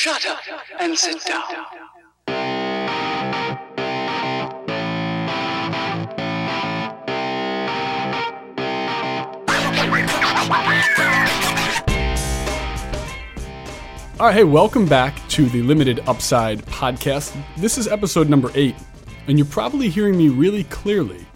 Shut up and sit down. All right, hey, welcome back to the Limited Upside podcast. This is episode number eight, and you're probably hearing me really clearly.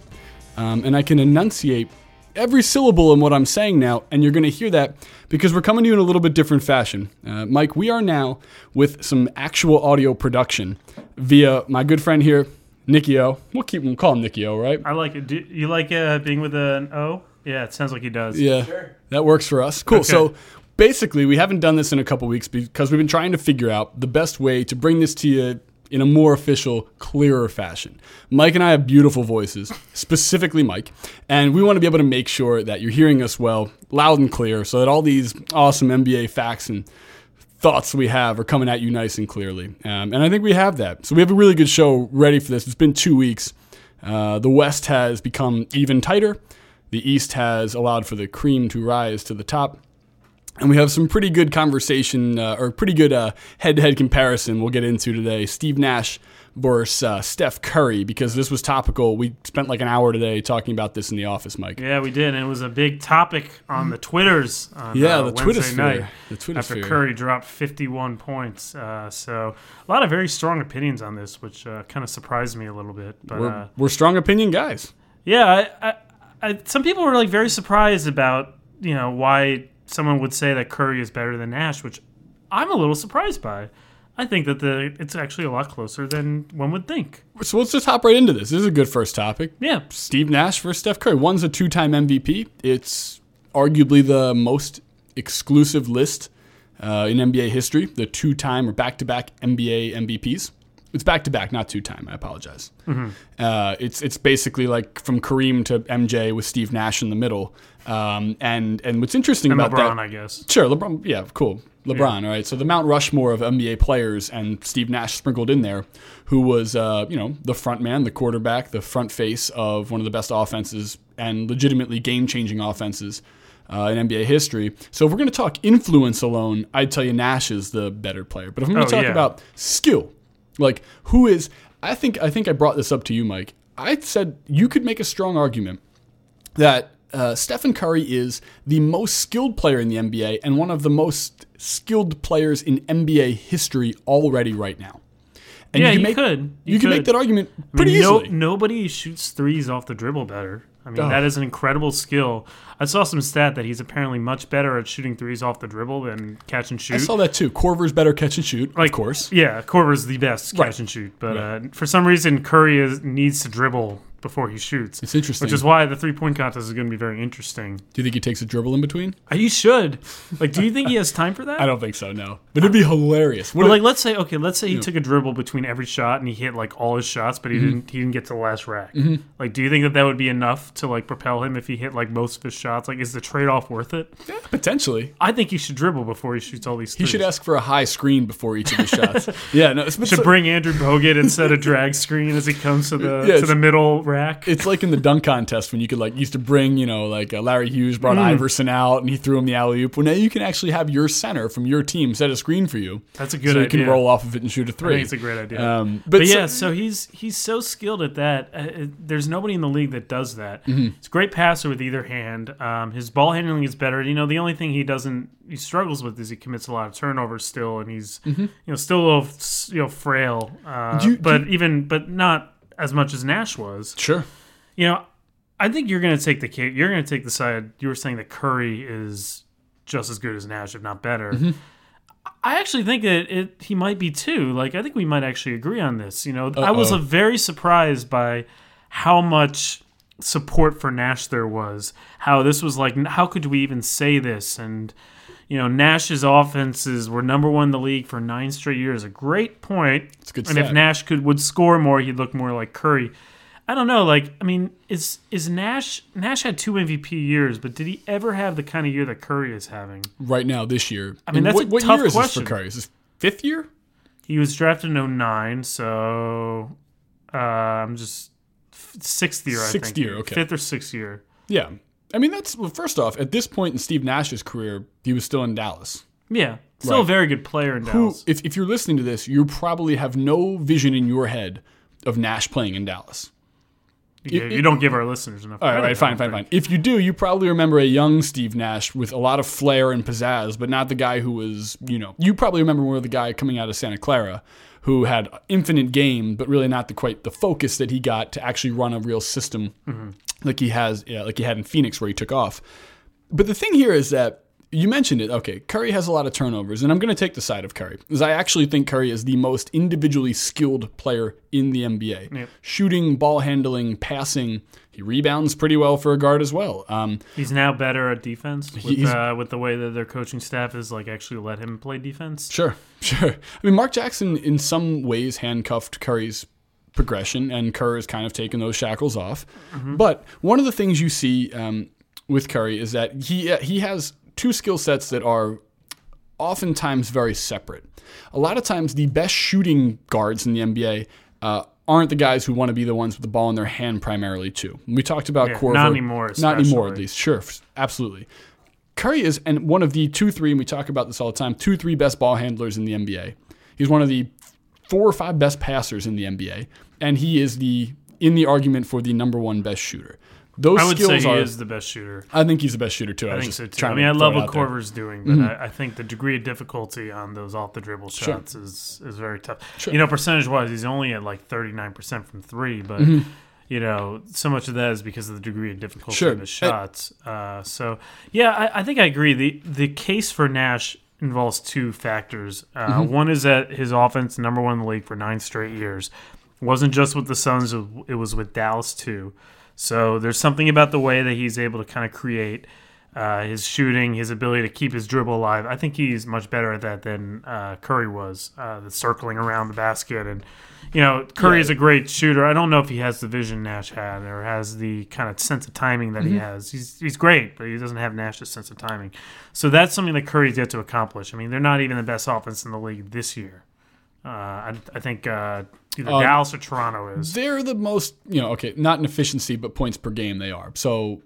Um, and I can enunciate every syllable in what I'm saying now, and you're going to hear that because we're coming to you in a little bit different fashion. Uh, Mike, we are now with some actual audio production via my good friend here, Nicky O. We'll keep we'll call him Nicky O, right? I like it. Do you like uh, being with an O? Yeah, it sounds like he does. Yeah, that works for us. Cool. Okay. So basically, we haven't done this in a couple weeks because we've been trying to figure out the best way to bring this to you in a more official, clearer fashion. Mike and I have beautiful voices, specifically Mike, and we want to be able to make sure that you're hearing us well, loud and clear, so that all these awesome NBA facts and thoughts we have are coming at you nice and clearly. Um, and I think we have that. So we have a really good show ready for this. It's been two weeks. Uh, the West has become even tighter. The East has allowed for the cream to rise to the top. And we have some pretty good conversation, uh, or pretty good uh, head-to-head comparison we'll get into today. Steve Nash versus uh, Steph Curry, because this was topical. We spent like an hour today talking about this in the office, Mike. Yeah, we did, and it was a big topic on the Twitters. On, Yeah, uh, the Wednesday Twitter night The Twitter after. Curry dropped 51 points. Uh, so a lot of very strong opinions on this, which uh, kind of surprised me a little bit. But We're, uh, we're strong opinion guys. yeah, I, I, I, some people were like very surprised about you know why someone would say that Curry is better than Nash, which I'm a little surprised by. I think that the it's actually a lot closer than one would think. So let's just hop right into this. This is a good first topic. Yeah, Steve Nash versus Steph Curry. One's a two-time MVP. It's arguably the most exclusive list uh, in NBA history. The two-time or back-to-back NBA MVPs. It's back-to-back, not two-time. I apologize. Uh, it's it's basically like from Kareem to MJ with Steve Nash in the middle. Um, and and what's interesting and about LeBron, that? I guess. Sure, LeBron. Yeah, cool. LeBron. All right. So the Mount Rushmore of NBA players and Steve Nash sprinkled in there, who was, uh, you know, the front man, the quarterback, the front face of one of the best offenses and legitimately game-changing offenses uh, in NBA history. So if we're going to talk influence alone, I'd tell you Nash is the better player. But if I'm going Oh, to talk yeah. about skill, like who is, I think I think I brought this up to you, Mike. I said you could make a strong argument that uh, Stephen Curry is the most skilled player in the NBA and one of the most skilled players in NBA history already right now. And Yeah, can you make, could. You, You can make that argument I mean, pretty no- easily. nobody shoots threes off the dribble better. I mean, Oh. that is an incredible skill. I saw some stat that he's apparently much better at shooting threes off the dribble than catch and shoot. I saw that too. Korver's better catch and shoot, Like, of course. Yeah, Korver's the best Right. catch and shoot, but uh, for some reason Curry is, needs to dribble before he shoots. It's interesting. Which is why the three point contest is going to be very interesting. Do you think he takes a dribble in between? Uh, He should. Like, do you think he has time for that? I don't think so. No, but it'd be hilarious. What But if- like, let's say, okay, let's say he took a dribble between every shot and he hit like all his shots, but he Mm-hmm. didn't. He didn't get to the last rack. Like, do you think that that would be enough to like propel him if he hit like most of his shots? Like, is the trade off worth it? yeah, potentially. I think he should dribble before he shoots all these. He should ask for a high screen before each of his shots. yeah, no, it's, Should bring Andrew Bogut instead of drag screen as he comes to the Yeah, to the middle rack. it's like in the dunk contest when you could like used to bring you know like uh, Larry Hughes brought Mm. Iverson out and he threw him the alley oop. Well, now you can actually have your center from your team set a screen for you, That's a good so you idea. can roll off of it and shoot a three. it's a great idea. Um, but but, so- yeah, so he's he's so skilled at that. Uh, uh, there's nobody in the league that does that. Mm-hmm. He's a great passer with either hand. Um, his ball handling is better. You know, the only thing he doesn't he struggles with is he commits a lot of turnovers still, and he's you know still a little you know frail. Uh, Do you- do but even but not as much as Nash was. sure. You know, I think you're going to take the you're going to take the side. You were saying that Curry is just as good as Nash, if not better. Mm-hmm. I actually think that it he might be too. Like I think we might actually agree on this. You know, I was Uh-oh. very surprised by how much support for Nash there was. How this was like, how could we even say this? And you know, Nash's offenses were number one in the league for nine straight years. A great point. It's good And if. Nash could would score more, he'd look more like Curry. I don't know. Like, I mean, is is Nash? Nash had two MVP years, but did he ever have the kind of year that Curry is having? Right now, this year. I mean, that's what, a what tough year is question. this for Curry? Is this fifth year? He was drafted in 09, so uh, I'm just f- sixth year. I Sixth think. year, okay. Fifth or sixth year. Yeah. I mean, that's well, first off, at this point in Steve Nash's career, he was still in Dallas. Yeah. Still a very good player in who, Dallas. if, if you're listening to this, you probably have no vision in your head of Nash playing in Dallas. you, you don't give our listeners enough. All right, right, fine, fine, fine. If you do, you probably remember a young Steve Nash with a lot of flair and pizzazz, but not the guy who was, you know, you probably remember more the guy coming out of Santa Clara who had infinite game, but really not the quite the focus that he got to actually run a real system mm-hmm. like he has, yeah, like he had in Phoenix where he took off. But the thing here is that you mentioned it. Okay, Curry has a lot of turnovers, and I'm going to take the side of Curry because I actually think Curry is the most individually skilled player in the NBA. Yep. Shooting, ball handling, passing. He rebounds pretty well for a guard as well. Um, He's now better at defense with, uh, with the way that their coaching staff is like actually let him play defense. Sure, sure. I mean, Mark Jackson in some ways handcuffed Curry's progression, and Kerr has kind of taken those shackles off. But one of the things you see um, with Curry is that he uh, he has two skill sets that are oftentimes very separate. A lot of times, the best shooting guards in the NBA. Uh, Aren't the guys who want to be the ones with the ball in their hand primarily too? We talked about Yeah, Korver. not anymore, Not anymore, at least. Sure, absolutely. Curry is and one of the two, three, and we talk about this all the time, two, three best ball handlers in the NBA. He's one of the four or five best passers in the NBA, and he is the in the argument for the number one best shooter. Those I would say skills he are. is the best shooter. I think he's the best shooter too. I, I think so too. I mean, I love what out there. Korver's doing, but I, I think the degree of difficulty on those off the dribble shots is is very tough. You know, percentage wise, he's only at like thirty nine percent from three, but you know, so much of that is because of the degree of difficulty Sure. of his shots. Uh, so yeah, I, I think I agree. the The case for Nash involves two factors. Uh, One is that his offense, number one in the league for nine straight years, wasn't just with the Suns; it was with Dallas too. So there's something about the way that he's able to kind of create uh, his shooting, his ability to keep his dribble alive. I think he's much better at that than uh, Curry was, uh, the circling around the basket. And, you know, Curry Yeah. is a great shooter. I don't know if he has the vision Nash had or has the kind of sense of timing that Mm-hmm. he has. He's, he's great, but he doesn't have Nash's sense of timing. So that's something that Curry's yet to accomplish. I mean, they're not even the best offense in the league this year. Uh, I, I think uh, either Uh, Dallas or Toronto is. They're the most, you know, okay, not in efficiency, but points per game they are. So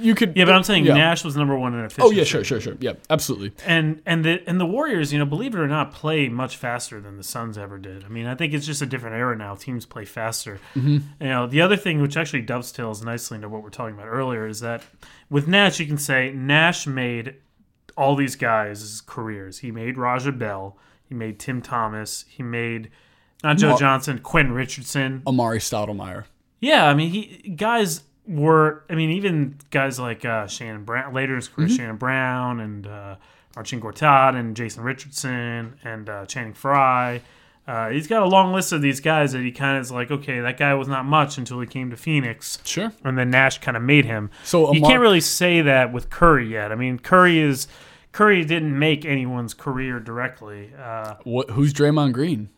you could. Yeah, but I'm saying yeah. Nash was number one in efficiency. Oh yeah, sure, sure, sure. Yeah, absolutely. and and the and the Warriors, you know, believe it or not, play much faster than the Suns ever did. I mean, I think it's just a different era now. Teams play faster. Mm-hmm. You know, the other thing which actually dovetails nicely into what we're talking about earlier is that with Nash, you can say Nash made all these guys' careers. He made Raja Bell. He made Tim Thomas. He made not Joe Mar- Johnson, Quentin Richardson. Amar'e Stoudemire. Yeah, I mean, he guys were. I mean, even guys like uh, Shannon Brown, later in his career, Shannon Brown and uh, Marcin Gortat and Jason Richardson and uh, Channing Frye. Uh, he's got a long list of these guys that he kind of is like, okay, that guy was not much until he came to Phoenix, Sure. and then Nash kind of made him. So you Amar- can't really say that with Curry yet. I mean, Curry is Curry didn't make anyone's career directly. Uh, What? Who's Draymond Green?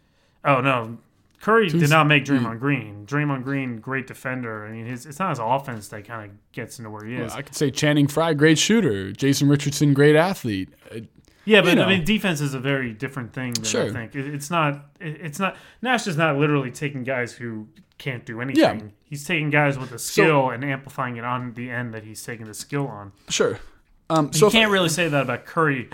Oh no, Curry did not make Draymond Green. Draymond Green, great defender. I mean, his, it's not his offense that kind of gets into where he is. I could say Channing Frye, great shooter. Jason Richardson, great athlete. Uh, yeah, but know. I mean, defense is a very different thing. Than I Sure. think it, it's not. It, it's not. Nash is not literally taking guys who can't do anything. Yeah. He's taking guys with a skill and amplifying it on the end that he's taking the skill on. Sure. Um, You so if- can't really say that about Curry.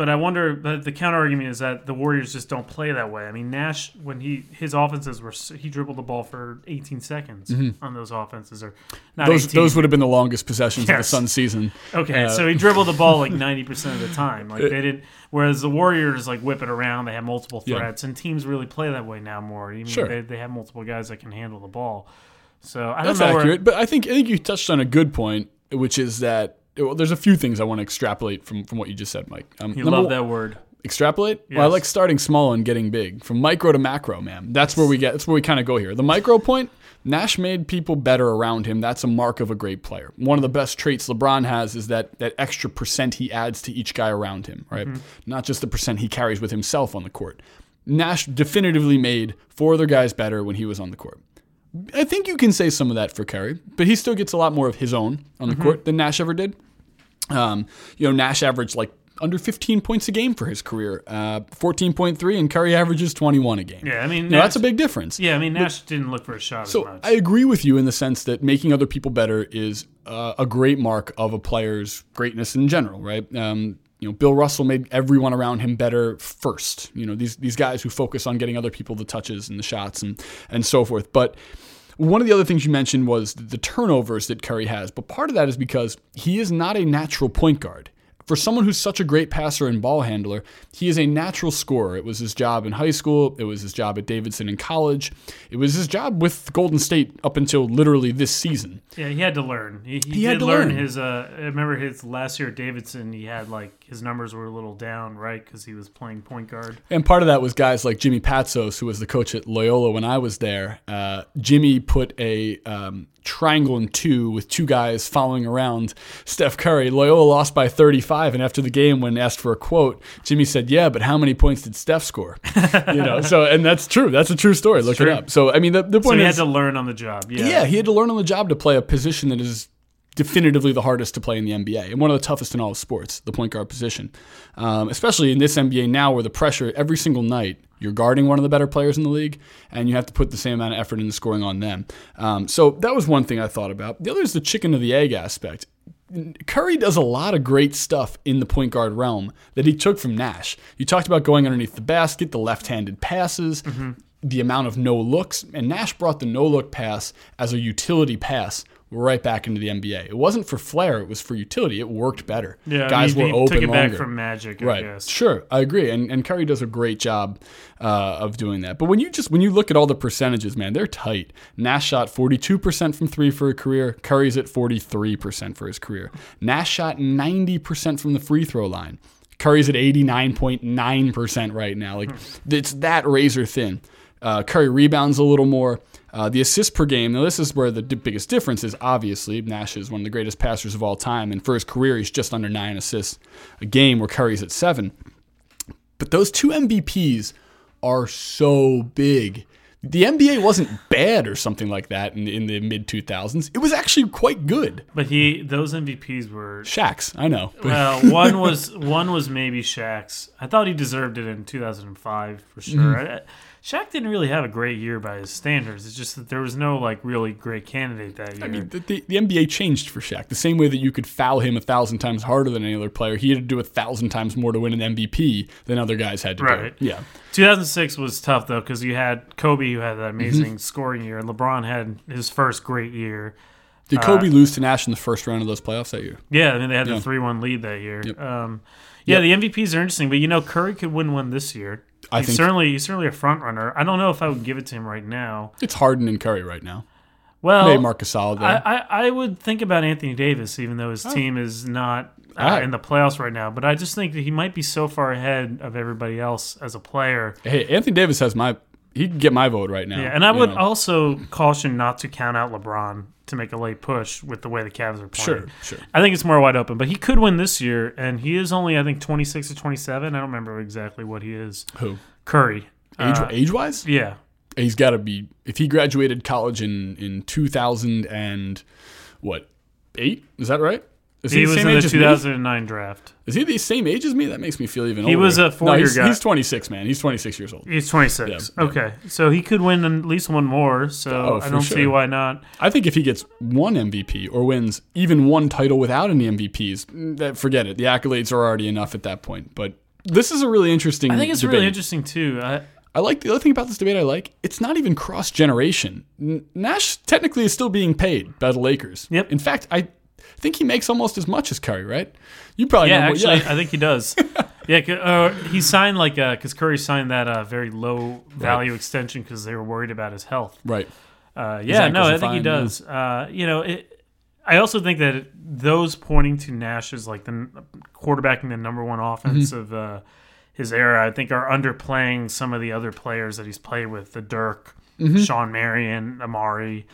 But I wonder. But the counter argument is that the Warriors just don't play that way. I mean, Nash when he his offenses were he dribbled the ball for 18 seconds on those offenses, or not Mm-hmm. those 18. those would have been the longest possessions of the Sun season. Okay, Uh, so he dribbled the ball like ninety percent of the time. Like they did, whereas the Warriors like whip it around. They have multiple Yeah. threats, and teams really play that way now more. Even Sure. they, they have multiple guys that can handle the ball. So I don't That's know. Where, but I think I think you touched on a good point, which is that well, there's a few things I want to extrapolate from from what you just said, Mike. Um, you love one- that word. Extrapolate? Well, I like starting small and getting big. From micro to macro, man. That's where we get that's where we kind of go here. The micro point, Nash made people better around him. That's a mark of a great player. One of the best traits LeBron has is that that extra percent he adds to each guy around him, right? Not just the percent he carries with himself on the court. Nash definitively made four other guys better when he was on the court. I think you can say some of that for Curry, but he still gets a lot more of his own on the court than Nash ever did. Um, you know, Nash averaged like under 15 points a game for his career, uh, 14.3, and Curry averages 21 a game. Yeah, I mean, Now, that's a big difference. Yeah, I mean Nash didn't look for a shot So as much. I agree with you in the sense that making other people better is uh, a great mark of a player's greatness in general, right? Um, You know, Bill Russell made everyone around him better first. You know, these these guys who focus on getting other people the touches and the shots and and so forth. But one of the other things you mentioned was the turnovers that Curry has, but part of that is because he is not a natural point guard. For someone who's such a great passer and ball handler, he is a natural scorer. It was his job in high school, it was his job at Davidson in college, it was his job with Golden State up until literally this season. Yeah, he had to learn. He, he, He had did to learn, learn. his. Uh, I remember his last year at Davidson. He had like his numbers were a little down, right? Because he was playing point guard. And part of that was guys like Jimmy Patsos, who was the coach at Loyola when I was there. Uh, Jimmy put a um, triangle and two with two guys following around Steph Curry. Loyola lost by 35, and after the game, when asked for a quote, Jimmy said, "Yeah, but how many points did Steph score?" you know, so and that's true. That's a true story. Look true. it up. So I mean, the, the point So he is, had to learn on the job. Yeah. yeah, he had to learn on the job to play a position that is definitively the hardest to play in the NBA and one of the toughest in all of sports, the point guard position. Um, especially in this NBA now where the pressure every single night, you're guarding one of the better players in the league and you have to put the same amount of effort into scoring on them. Um, so that was one thing I thought about. The other is the chicken of the egg aspect. Curry does a lot of great stuff in the point guard realm that he took from Nash. You talked about going underneath the basket, the left handed passes, the amount of no looks, and Nash brought the no look pass as a utility pass right back into the NBA. It wasn't for flair, it was for utility. It worked better. Yeah, Guys he, were he open took it longer. back from Magic, I Right. guess. Sure, I agree, and and Curry does a great job uh, of doing that. But when you just when you look at all the percentages, man, they're tight. Nash shot forty two percent from three for a career. Curry's at forty three percent for his career. Nash shot ninety percent from the free throw line. Curry's at eighty nine point nine percent right now. Like it's that razor thin. Uh, Curry rebounds a little more. Uh, the assists per game. Now, this is where the d- biggest difference is. Obviously, Nash is one of the greatest passers of all time, and for his career, he's just under nine assists a game, where Curry's at seven. But those two MVPs are so big. The NBA wasn't bad or something like that in, in the mid 2000s. It was actually quite good. But he, those MVPs were. Shaq's, I know. Well, one was one was maybe Shaq's. I thought he deserved it in 2005 for sure. Mm-hmm. I, Shaq didn't really have a great year by his standards. It's just that there was no like really great candidate that year. I mean, the, the, the NBA changed for Shaq. The same way that you could foul him a thousand times harder than any other player, he had to do a thousand times more to win an MVP than other guys had to Right. do. Yeah. 2006 was tough though because you had Kobe who had that Mm-hmm. amazing scoring year, and LeBron had his first great year. Did Kobe lose to Nash in the first round of those playoffs that year? Yeah, I mean they had Yeah. the three-one lead that year. Um, yeah, the MVPs are interesting, but you know Curry could win one this year. I he's think- certainly he's certainly a front runner. I don't know if I would give it to him right now. It's Harden and Curry right now. Well, Maybe Marcus. I, I, I would think about Anthony Davis, even though his team is not uh, Alright. in the playoffs right now. But I just think that he might be so far ahead of everybody else as a player. hey, Anthony Davis has my. He can get my vote right now. Yeah, and I would know. also caution not to count out LeBron to make a late push with the way the Cavs are playing. Sure, sure. I think it's more wide open, but he could win this year, and he is only I think twenty six or twenty seven. I don't remember exactly what he is. Who? Curry. Age, Uh, age wise? yeah. He's got to be. If he graduated college in in 2000 and what eight? Is that right? Is He the was in the age as me? 2009 draft. Is he the same age as me? That makes me feel even He older. He was a No, four-year he's, guy. He's 26, man. He's 26 years old. He's 26. Yeah, yeah. Okay. So he could win at least one more. So Oh, I don't see why not. I think if he gets one MVP or wins even one title without any MVPs, mm, that forget it. The accolades are already enough at that point. But this is a really interesting. I think it's debate. really interesting too. I, I like the other thing about this debate. I like it's not even cross generation. Nash technically is still being paid by the Lakers. Yep. In fact, I think he makes almost as much as Curry. Right? You probably yeah, know. actually, yeah. I think he does. yeah, uh, he signed like because Curry signed that uh, very low value extension because they were worried about his health. right. Uh, yeah, no, I think he fine, yeah. does. Uh, you know, it, I also think that those pointing to Nash as like the quarterbacking the number one offense Mm-hmm. of uh, his era, I think are underplaying some of the other players that he's played with, the Dirk, Mm-hmm. Shawn Marion, Amar'e.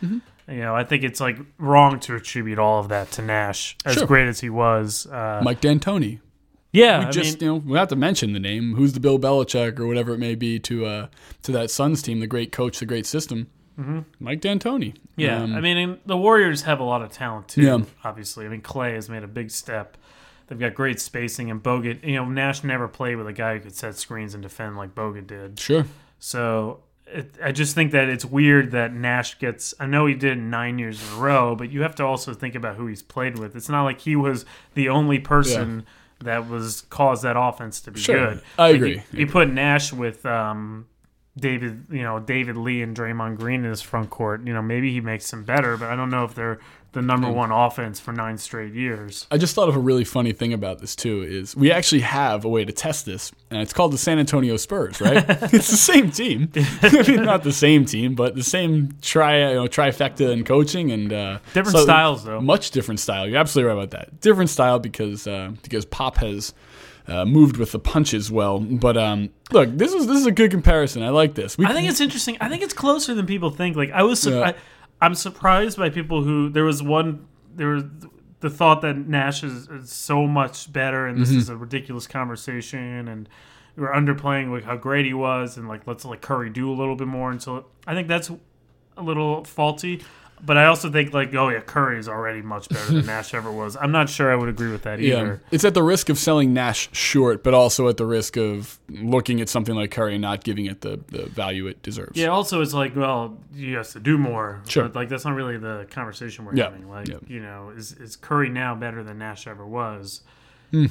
You know, I think it's like wrong to attribute all of that to Nash, as Sure. great as he was. Uh, Mike D'Antoni. yeah, We I just mean, you know we have to mention the name. Who's the Bill Belichick or whatever it may be to uh to that Suns team, the great coach, the great system. Mm-hmm. Mike D'Antoni. Yeah, Um, I mean, the Warriors have a lot of talent too. Yeah. Obviously, I mean, Clay has made a big step. They've got great spacing, and Bogut. You know, Nash never played with a guy who could set screens and defend like Bogut did. sure. So it, I just think that it's weird that Nash gets. I know he did nine years in a row, but you have to also think about who he's played with. It's not like he was the only person that was caused that offense to be Sure. good. I Like, agree. You, you put Nash with um, David, you know, David Lee and Draymond Green in his front court. You know, maybe he makes them better, but I don't know if they're the number one offense for nine straight years. I just thought of a really funny thing about this too is we actually have a way to test this, and it's called the San Antonio Spurs, right? it's the same team. I mean, not the same team, but the same tri you know, trifecta in coaching and uh, Different styles, though. Much different style. You're absolutely right about that. Different style because uh, because Pop has. Uh, moved with the punches well, but um, look, this is this is a good comparison. I like this. We, I think it's interesting. I think it's closer than people think. Like I was, su- Yeah. I, I'm surprised by people who there was one there was the thought that Nash is, is so much better, and this Mm-hmm. is a ridiculous conversation, and we are underplaying like how great he was, and like let's let Curry do a little bit more. And so I think that's a little faulty. But I also think like oh yeah, Curry is already much better than Nash ever was. I'm not sure I would agree with that Yeah, either. it's at the risk of selling Nash short, but also at the risk of looking at something like Curry and not giving it the, the value it deserves. Yeah. Also, it's like, well, you have to do more. Sure. But like, that's not really the conversation we're Yeah. having. Like, Yeah. you know, is is Curry now better than Nash ever was? Hmm.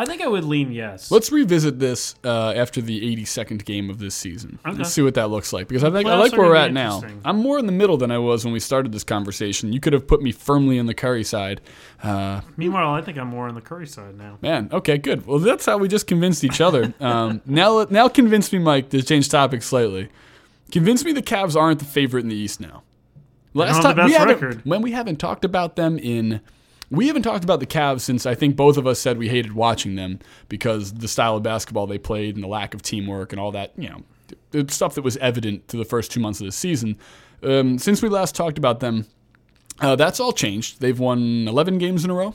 I think I would lean yes. Let's revisit this uh, after the 82nd game of this season. Okay. Let's see what that looks like because I think I like where we're at now. I'm more in the middle than I was when we started this conversation. You could have put me firmly in the Curry side. Uh, Meanwhile, I think I'm more on the Curry side now. man, okay, good. Well, that's how we just convinced each other. Um, now, now convince me, Mike, to change topics slightly. Convince me the Cavs aren't the favorite in the East now. Last time we haven't, when we haven't talked about them in we haven't talked about the Cavs since I think both of us said we hated watching them because the style of basketball they played and the lack of teamwork and all that, you know, the stuff that was evident to the first two months of the season. Um, since we last talked about them, uh, that's all changed. They've won 11 games in a row.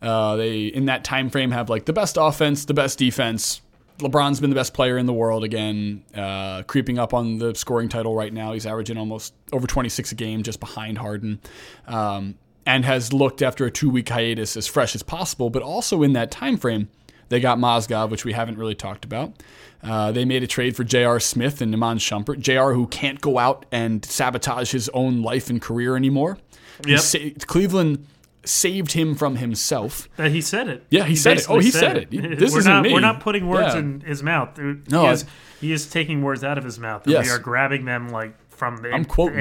Uh, they in that time frame have like the best offense, the best defense. LeBron's been the best player in the world again, uh, creeping up on the scoring title right now. He's averaging almost over 26 a game, just behind Harden, um, and has looked after a two-week hiatus as fresh as possible. But also in that time frame, they got Mozgov, which we haven't really talked about. Uh, they made a trade for J.R. Smith and Iman Shumpert. J.R. who can't go out and sabotage his own life and career anymore. He Yep. sa- Cleveland saved him from himself. That he said it. Yeah, he said it. Oh, he said said it. This we're isn't not, me. We're not putting words Yeah. in his mouth. He No, is, he is taking words out of his mouth. And Yes. we are grabbing them like from the, I'm quoting.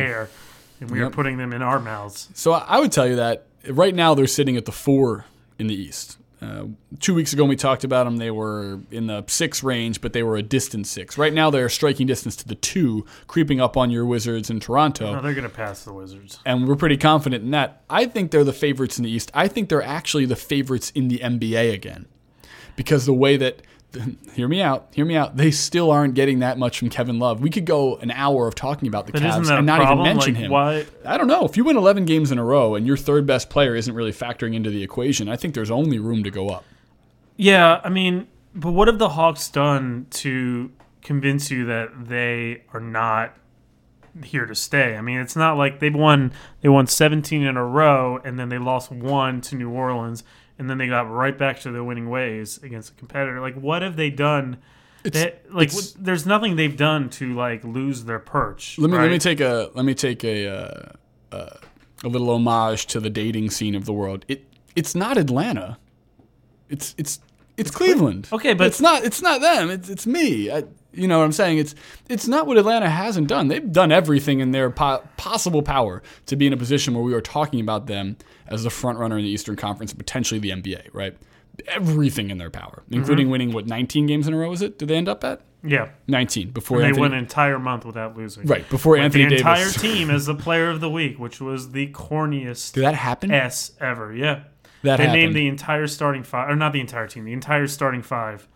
And we are putting them in our mouths. So I I would tell you that right now they're sitting at the four in the East. Uh, two weeks ago when we talked about them, they were in the six range, but they were a distant six. Right now they're striking distance to the two, creeping up on your Wizards in Toronto. No, they're going to pass the Wizards. and we're pretty confident in that. I think they're the favorites in the East. I think they're actually the favorites in the NBA again, because the way that hear me out, hear me out. They still aren't getting that much from Kevin Love. We could go an hour of talking about the But Cavs and not problem? even mention Like, him. why- I don't know. If you win 11 games in a row and your third best player isn't really factoring into the equation, I think there's only room to go up. Yeah, I mean, but what have the Hawks done to convince you that they are not here to stay? I mean, it's not like they've won they won 17 in a row and then they lost one to New Orleans and then they got right back to their winning ways against a competitor. Like what have they done? That, like it's- there's nothing they've done to like lose their perch. Let me let me take a let me take a uh, uh, a little homage to the dating scene of the world. It it's not Atlanta. It's it's it's Cleveland. Okay, but- it's not it's not them. It's it's me. I, you know what I'm saying? It's it's not what Atlanta hasn't done. They've done everything in their po- possible power to be in a position where we are talking about them as the front runner in the Eastern Conference and potentially the NBA. Right? Everything in their power, including Mm-hmm. winning what 19 games in a row. Is it? Did they end up at yeah. 19 before And they Anthony? went an entire month without losing. Right before With Anthony the entire team as the player of the week, which was the corniest Did that happen? S ever. Yeah. That they happened. named the entire starting five, or not the entire team, the entire starting five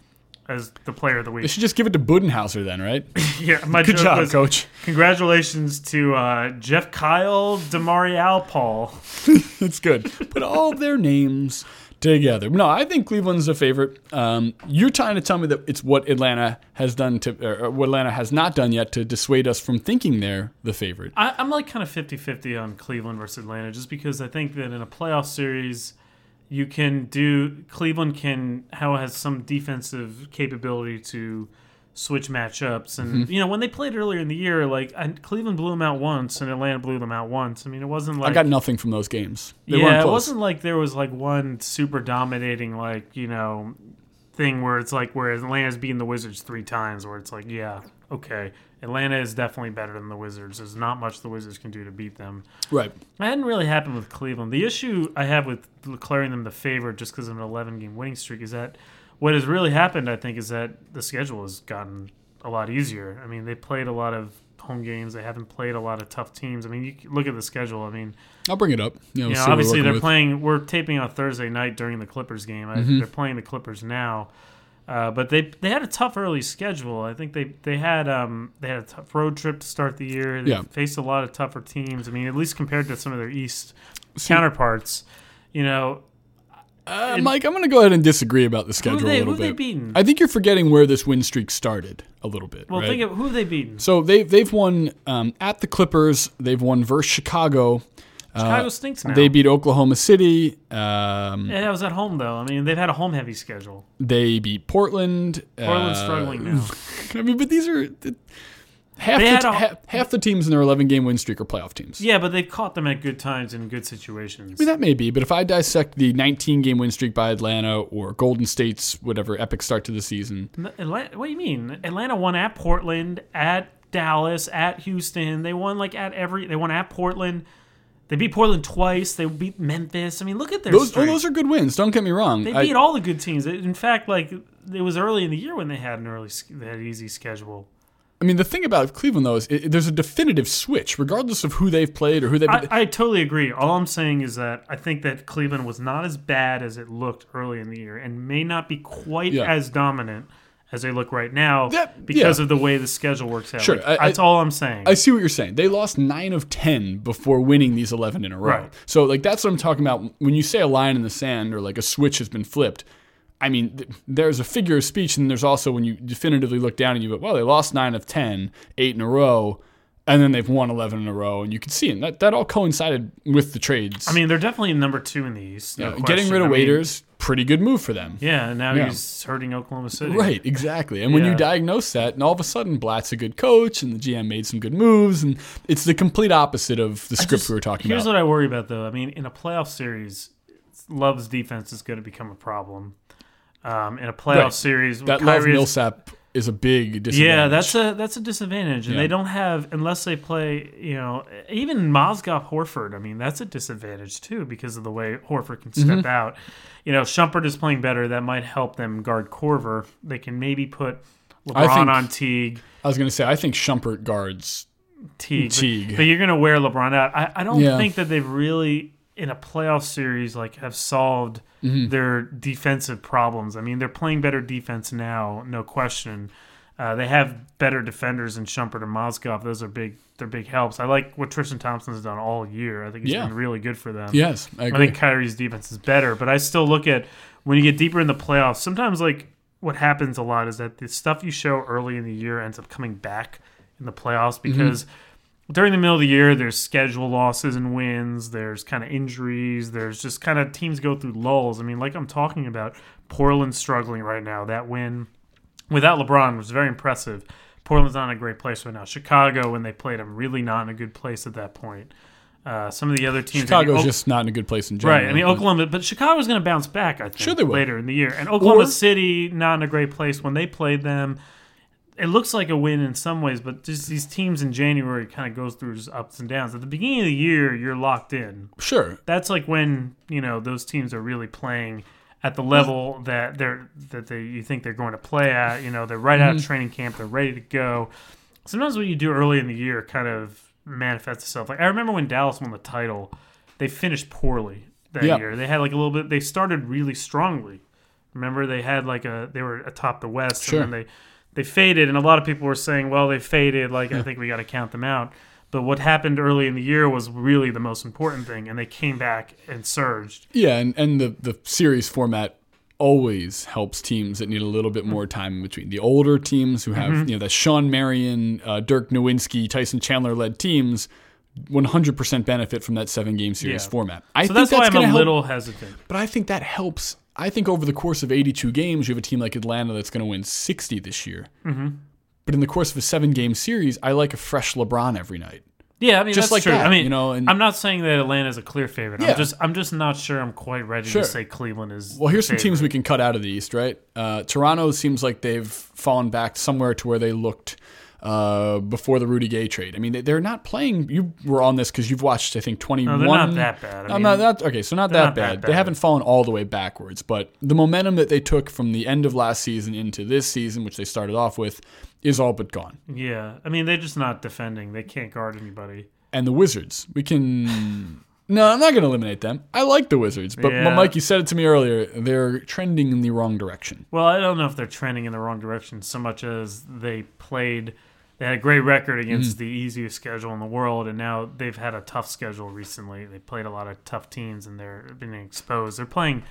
as the player of the week. They should just give it to Budenholzer then, right? yeah, my Good job, was, coach. Congratulations to uh, Jeff Kyle, Demarial Paul. It's good. Put all their names together. No, I think Cleveland's a favorite. Um, you're trying to tell me that it's what Atlanta has done to, or what Atlanta has not done yet to dissuade us from thinking they're the favorite. I, I'm like kind of 50 50 on Cleveland versus Atlanta just because I think that in a playoff series, you can do, Cleveland can, how has some defensive capability to switch matchups. And Mm-hmm. you know, when they played earlier in the year, like and Cleveland blew them out once, and Atlanta blew them out once. I mean, it wasn't like I got nothing from those games. They yeah, it wasn't like there was like one super dominating like you know thing where it's like where Atlanta's beating the Wizards three times, where it's like yeah, okay, Atlanta is definitely better than the Wizards. There's not much the Wizards can do to beat them. right. That hadn't really happened with Cleveland. The issue I have with declaring them the favorite just because of an 11 game winning streak is that what has really happened, I think, is that the schedule has gotten a lot easier. I mean, they played a lot of home games. They haven't played a lot of tough teams. I mean, you look at the schedule. I mean, I'll bring it up. You know, you know, see what we're obviously they're with. playing. We're taping on Thursday night during the Clippers game. Mm-hmm. They're playing the Clippers now, uh, but they they had a tough early schedule. I think they they had um they had a tough road trip to start the year. They Yeah. faced a lot of tougher teams. I mean, at least compared to some of their East counterparts, you know, Uh, Mike, I'm going to go ahead and disagree about the schedule they, a who little have they bit. beaten? I think you're forgetting where this win streak started a little bit. well, right? think of who have they beaten? so they they've won um, at the Clippers. They've won versus Chicago. Chicago stinks now. uh, They beat Oklahoma City. Um, yeah, that was at home though. I mean, they've had a home heavy schedule. They beat Portland. Portland's uh, struggling now. I mean, but these are half They the, a- half, half the teams in their 11 game win streak are playoff teams. Yeah, but they've caught them at good times in good situations. I mean, that may be, but if I dissect the 19 game win streak by Atlanta or Golden State's whatever epic start to the season, Atlanta, what do you mean? Atlanta won at Portland, at Dallas, at Houston. They won like at every. They won at Portland. They beat Portland twice. They beat Memphis. I mean, look at their. those oh, those are good wins. Don't get me wrong. they I- beat all the good teams. In fact, like it was early in the year when they had an early, they had an easy schedule. I mean, the thing about Cleveland though is it, there's a definitive switch, regardless of who they've played or who they've. I, I totally agree. All I'm saying is that I think that Cleveland was not as bad as it looked early in the year, and may not be quite Yeah. as dominant as they look right now That- because yeah. of the way the schedule works out. Sure, Like, I- I- that's all I'm saying. I see what you're saying. They lost nine of ten before winning these eleven in a row. Right. So like that's what I'm talking about. When you say a line in the sand or like a switch has been flipped, I mean th- there's a figure of speech, and there's also when you definitively look down and you go, well, they lost nine of 10, eight in a row, and then they've won eleven in a row, and you can see it. That that all coincided with the trades. I mean, they're definitely number two in the East. no Uh, getting rid of I mean, waiters, pretty good move for them. Yeah, and now Yeah. he's hurting Oklahoma City. Right, exactly. And when you diagnose that, and all of a sudden Blatt's a good coach, and the GM made some good moves, and it's the complete opposite of the script Just- we were talking Here's about. Here's what I worry about, though. I mean, in a playoff series, Love's defense is going to become a problem. Um, in a playoff Right. series, that Kyrie Love Millsap is a big disadvantage. Yeah, that's a that's a disadvantage, and Yeah. they don't have unless they play. You know, even Mozgov Horford. I mean, that's a disadvantage too because of the way Horford can step Mm-hmm. out. You know, Shumpert is playing better. That might help them guard Korver. They can maybe put LeBron think- on Teague. I was going to say, I think Shumpert guards. Teague. But- But, you're going to wear LeBron out. I, I don't Yeah. think that they've really in a playoff series like have solved Mm-hmm. their defensive problems. I mean, they're playing better defense now, no question. Uh, they have better defenders than Shumpert and Mozgov. Those are big. They're big helps. I like what Tristan Thompson has done all year. I think he's Yeah. been really good for them. Yes, I I think Kyrie's defense is better, but I still look at when you get deeper in the playoffs. Sometimes, like what happens a lot is that the stuff you show early in the year ends up coming back in the playoffs Mm-hmm. During the middle of the year, there's schedule losses and wins. There's kind of injuries. There's just kind of teams go through lulls. I mean, like I'm talking about, Portland's struggling right now. That win without LeBron was very impressive. Portland's not in a great place right now. Chicago, when they played them, really not in a good place at that point. Uh, some of the other teams, I mean, Chicago's just not in a good place in general. Right. I mean, Oklahoma, but Chicago's going to bounce back, I think, Sure they will. later in the year. And Oklahoma Or- City, not in a great place when they played them. It looks like a win in some ways, but just these teams in January kind of goes through just ups and downs. At the beginning of the year, you're locked in. Sure. That's like when you know those teams are really playing at the level that they're that they you think they're going to play at. You know, they're right out Mm-hmm. of training camp, they're ready to go. Sometimes what you do early in the year kind of manifests itself. Like I remember when Dallas won the title, they finished poorly that Yeah. year. They had like a little bit. They started really strongly. Remember, they had like a they were atop the West, Sure. and then they they faded. And a lot of people were saying, "Well, they faded. Like I think we got to count them out." But what happened early in the year was really the most important thing, and they came back and surged. Yeah, and, and the, the series format always helps teams that need a little bit more time in between. The older teams who have, Mm-hmm. you know, the Shawn Marion, uh, Dirk Nowitzki, Tyson Chandler led teams 100% benefit from that seven game series Yeah. format. I So think that's, why I'm a help, little hesitant. But I think that helps I think over the course of 82 games, you have a team like Atlanta that's going to win 60 this year. Mm-hmm. But in the course of a seven game series, I like a fresh LeBron every night. Yeah, I mean Just that's like true. that, I mean, you know, and- I'm not saying that Atlanta is a clear favorite. Yeah. I'm just I'm just not sure I'm quite ready Sure. to say Cleveland is. Well, here's some teams we can cut out of the East, right? Uh, Toronto seems like they've fallen back somewhere to where they looked uh, before the Rudy Gay trade. I mean, they- they're not playing. You were on this because you've watched, I think, 21. No, they're not that bad. I mean, not that okay, so not that, not that bad. They haven't fallen all the way backwards, but the momentum that they took from the end of last season into this season, which they started off with, is all but gone. Yeah, I mean they're just not defending. They can't guard anybody. And the Wizards, we can. No, I'm not going to eliminate them. I like the Wizards, but, but Yeah. Mike, you said it to me earlier. They're trending in the wrong direction. Well, I don't know if they're trending in the wrong direction so much as they played. They had a great record against the easiest schedule in the world, and now they've had a tough schedule recently. They played a lot of tough teams, and they're being exposed. They're playing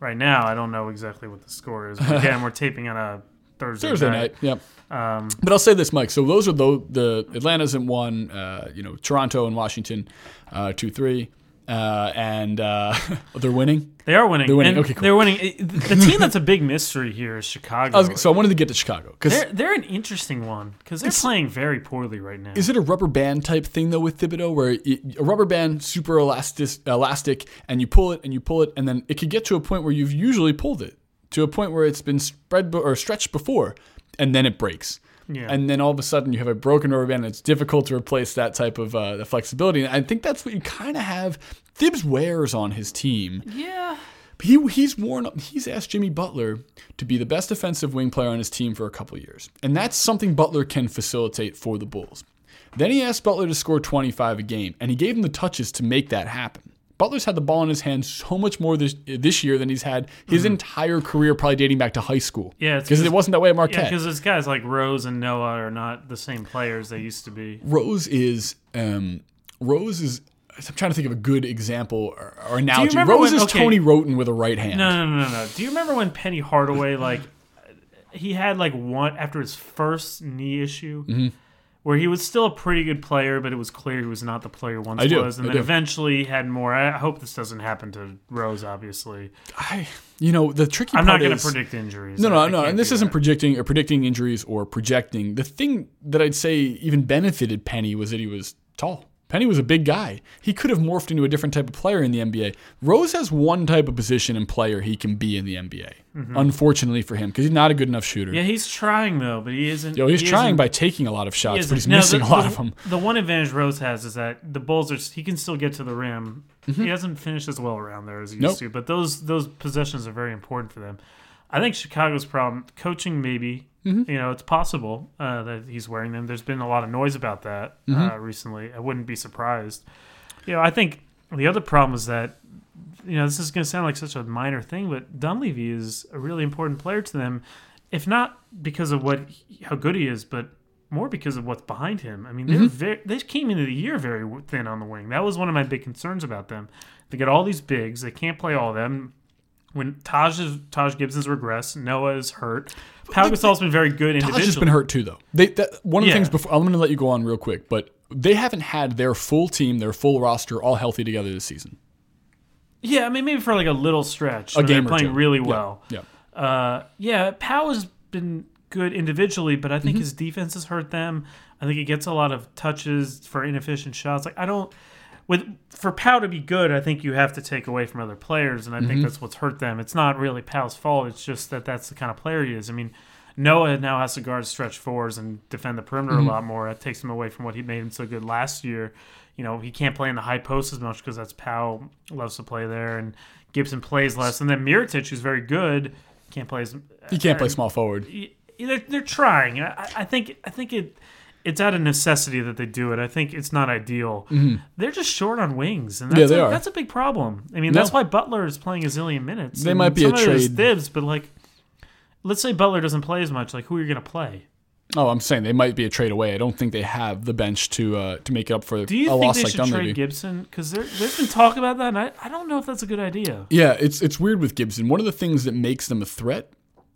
right now. I don't know exactly what the score is. But again, we're taping on a Thursday, Thursday night. night. Yep. Um, But I'll say this, Mike. So those are the the Atlanta's in one. Uh, you know, Toronto and Washington, uh, two three, uh, and uh, they're winning. they are winning. They're winning. And Okay, cool. They're winning. The team that's a big mystery here is Chicago. I was, so I wanted to get to Chicago because they're they're an interesting one because they're playing very poorly right now. is it a rubber band type thing though with Thibodeau, where it, a rubber band super elastic, elastic, and you pull it and you pull it, and then it could get to a point where you've usually pulled it to a point where it's been spread or stretched before, and then it breaks. Yeah. And then all of a sudden you have a broken rubber band. And it's difficult to replace that type of uh, the flexibility. And I think that's what you kind of have. Thibs wears on his team. yeah. He he's worn. He's asked Jimmy Butler to be the best defensive wing player on his team for a couple years, and that's something Butler can facilitate for the Bulls. Then he asked Butler to score 25 a game, and he gave him the touches to make that happen. Butler's had the ball in his hands so much more this this year than he's had his entire career, probably dating back to high school. Yeah, because it wasn't that way at Yeah, Marquette. because those guys like Rose and Noah are not the same players they used to be. Rose is um, Rose is. I'm trying to think of a good example or, or analogy. Rose when- is okay. Tony Wroten with a right hand. No, no, no, no, no. Do you remember when Penny Hardaway like he had like one after his first knee issue? Mm-hmm. Where he was still a pretty good player, but it was clear he was not the player once I do, was, and I then do. eventually had more. I hope this doesn't happen to Rose. Obviously, I, you know, the tricky I'm not going to predict injuries. No, no, I no. can't And this isn't that. predicting or predicting injuries or projecting. The thing that I'd say even benefited Penny was that he was tall. Penny was a big guy. He could have morphed into a different type of player in the NBA. Rose has one type of position and player he can be in the NBA. Unfortunately for him, because he's not a good enough shooter. Mm-hmm. Yeah, he's trying though, but he isn't. Yo, he's he trying by taking a lot of shots, isn't- but he's no, missing the- a lot the- of them. The one advantage Rose has is that the Bulls are. He can still get to the rim. Mm-hmm. He hasn't finished as well around there as he Nope. used to, but those those possessions are very important for them. I think Chicago's problem, coaching maybe. Mm-hmm. You know, it's possible uh, that he's wearing them. There's been a lot of noise about that uh, Mm-hmm. recently. I wouldn't be surprised. You know, I think the other problem is that you know this is going to sound like such a minor thing, but Dunleavy is a really important player to them, if not because of what how good he is, but more because of what's behind him. I mean, they're very, they came into the year very thin on the wing. That was one of my big concerns about them. They get all these bigs, they can't play all of them. When Taj is, Taj Gibson's regressed, Noah is hurt. Pau Gasol's been very good individually. Taj has been hurt too, though. They that, one of the Yeah. things before I'm going to let you go on real quick, but they haven't had their full team, their full roster, all healthy together this season. Yeah, I mean maybe for like a little stretch. A game or playing two. really well. Yeah. Uh, yeah, Powell has been good individually, but I think Mm-hmm. his defense has hurt them. I think he gets a lot of touches for inefficient shots. Like I don't with for Powell to be good, I think you have to take away from other players, and I Mm-hmm. think that's what's hurt them. It's not really Powell's fault. It's just that that's the kind of player he is. I mean. Noah now has to guard stretch fours and defend the perimeter Mm-hmm. a lot more. That takes him away from what he made him so good last year. You know, he can't play in the high post as much because that's Powell loves to play there, and Gibson plays less. And then Mirotic, who's very good, can't play as He can't play small forward. they're, they're trying. I, I think I think it it's out of necessity that they do it. I think it's not ideal. They're just short on wings, and that's, Mm-hmm. Yeah, they a, are. that's a big problem. I mean, No. that's why Butler is playing a zillion minutes. They And might be a trade- Thibs, but like, let's say Butler doesn't play as much. Like, who are you going to play? Oh, I'm saying they might be a trade away. I don't think they have the bench to uh, to make it up for Do you a think loss they like should trade Gibson? Because there, there's been talk about that, and I, I don't know if that's a good idea. Yeah, it's it's weird with Gibson. One of the things that makes them a threat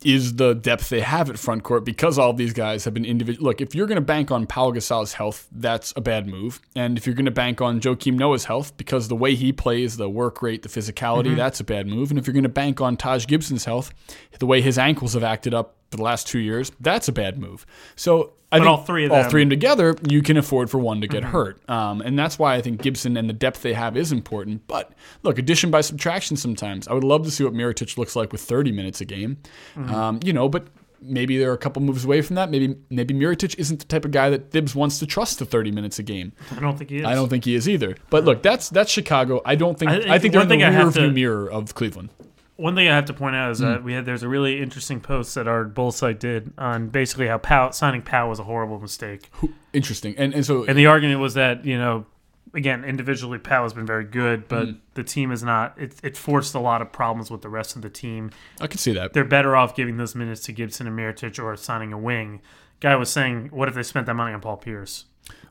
is the depth they have at front court because all these guys have been individual. Look, if you're going to bank on Paul Gasol's health, that's a bad move. And if you're going to bank on Joakim Noah's health because the way he plays, the work rate, the physicality, mm-hmm. that's a bad move. And if you're going to bank on Taj Gibson's health, the way his ankles have acted up for the last two years, that's a bad move. So I But all three of all them- three of them together, you can afford for one to get hurt. Um, and that's why I think Gibson and the depth they have is important. But look, addition by subtraction sometimes. I would love to see what Mirotic looks like with 30 minutes a game. Um, you know, but maybe they're a couple moves away from that. Maybe maybe Mirotic isn't the type of guy that Thibs wants to trust to 30 minutes a game. I don't think he is. I don't think he is either. But look, that's that's Chicago. I don't think I I, think they're one in the thing I rear view mirror of Cleveland. One thing I have to point out is Hmm. that we had there's a really interesting post that our bull site did on basically how Pau signing Pau was a horrible mistake, Interesting. And and so and the argument was that you know, again individually Pau has been very good, but Hmm. the team is not. It, it forced a lot of problems with the rest of the team. I can see that. They're better off giving those minutes to Gibson and Mirotic or signing a wing. Guy was saying, what if they spent that money on Paul Pierce?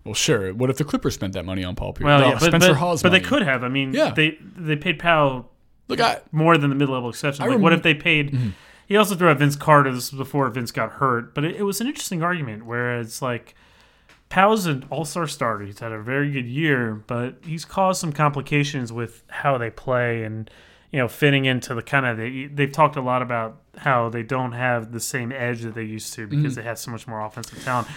Well, sure. What if the Clippers spent that money on Paul Pierce? Well, No, yeah, but, Spencer but, Hawes but they could have. I mean, Yeah. they they paid Powell Look, I, more than the mid-level exception. I Like, what if they paid? Mm-hmm. He also threw out Vince Carter. This was before Vince got hurt, but it, it was an interesting argument. Whereas like Powell's an all-star starter. He's had a very good year, but he's caused some complications with how they play and you know fitting into the kind of they, they've talked a lot about how they don't have the same edge that they used to because they have so much more offensive talent.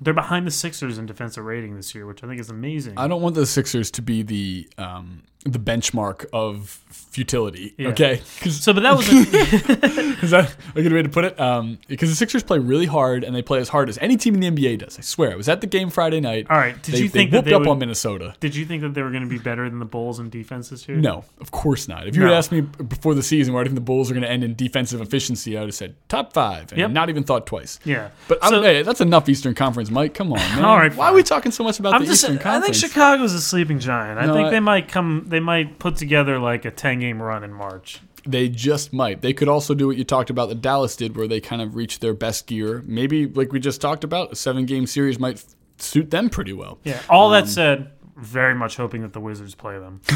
They're behind the Sixers in defensive rating this year, which I think is amazing. I don't want the Sixers to be the um, the benchmark of futility. Yeah. Okay, so, but that was a, is that a good way to put it? Um, because the Sixers play really hard and they play as hard as any team in the NBA does. I swear. I was at the game Friday night. all right. Did they, you they think that whooped they up would, on Minnesota? Did you think that they were going to be better than the Bulls in defense this year? No, of course not. If you No. had asked me before the season where I think the Bulls are going to end in defensive efficiency, I would have said top five and Yep. not even thought twice. Yeah. But So- hey, that's enough Eastern Conference, Mike. Come on, man. All right, Why are we talking so much about I'm the just. Eastern Conference? I think Chicago's a sleeping giant. I No, think I- they might come. They might put together like a ten game run in March. They just might. They could also do what you talked about that Dallas did, where they kind of reached their best gear. Maybe, like we just talked about, a seven game series might f- suit them pretty well. Yeah. All Um, that said, very much hoping that the Wizards play them.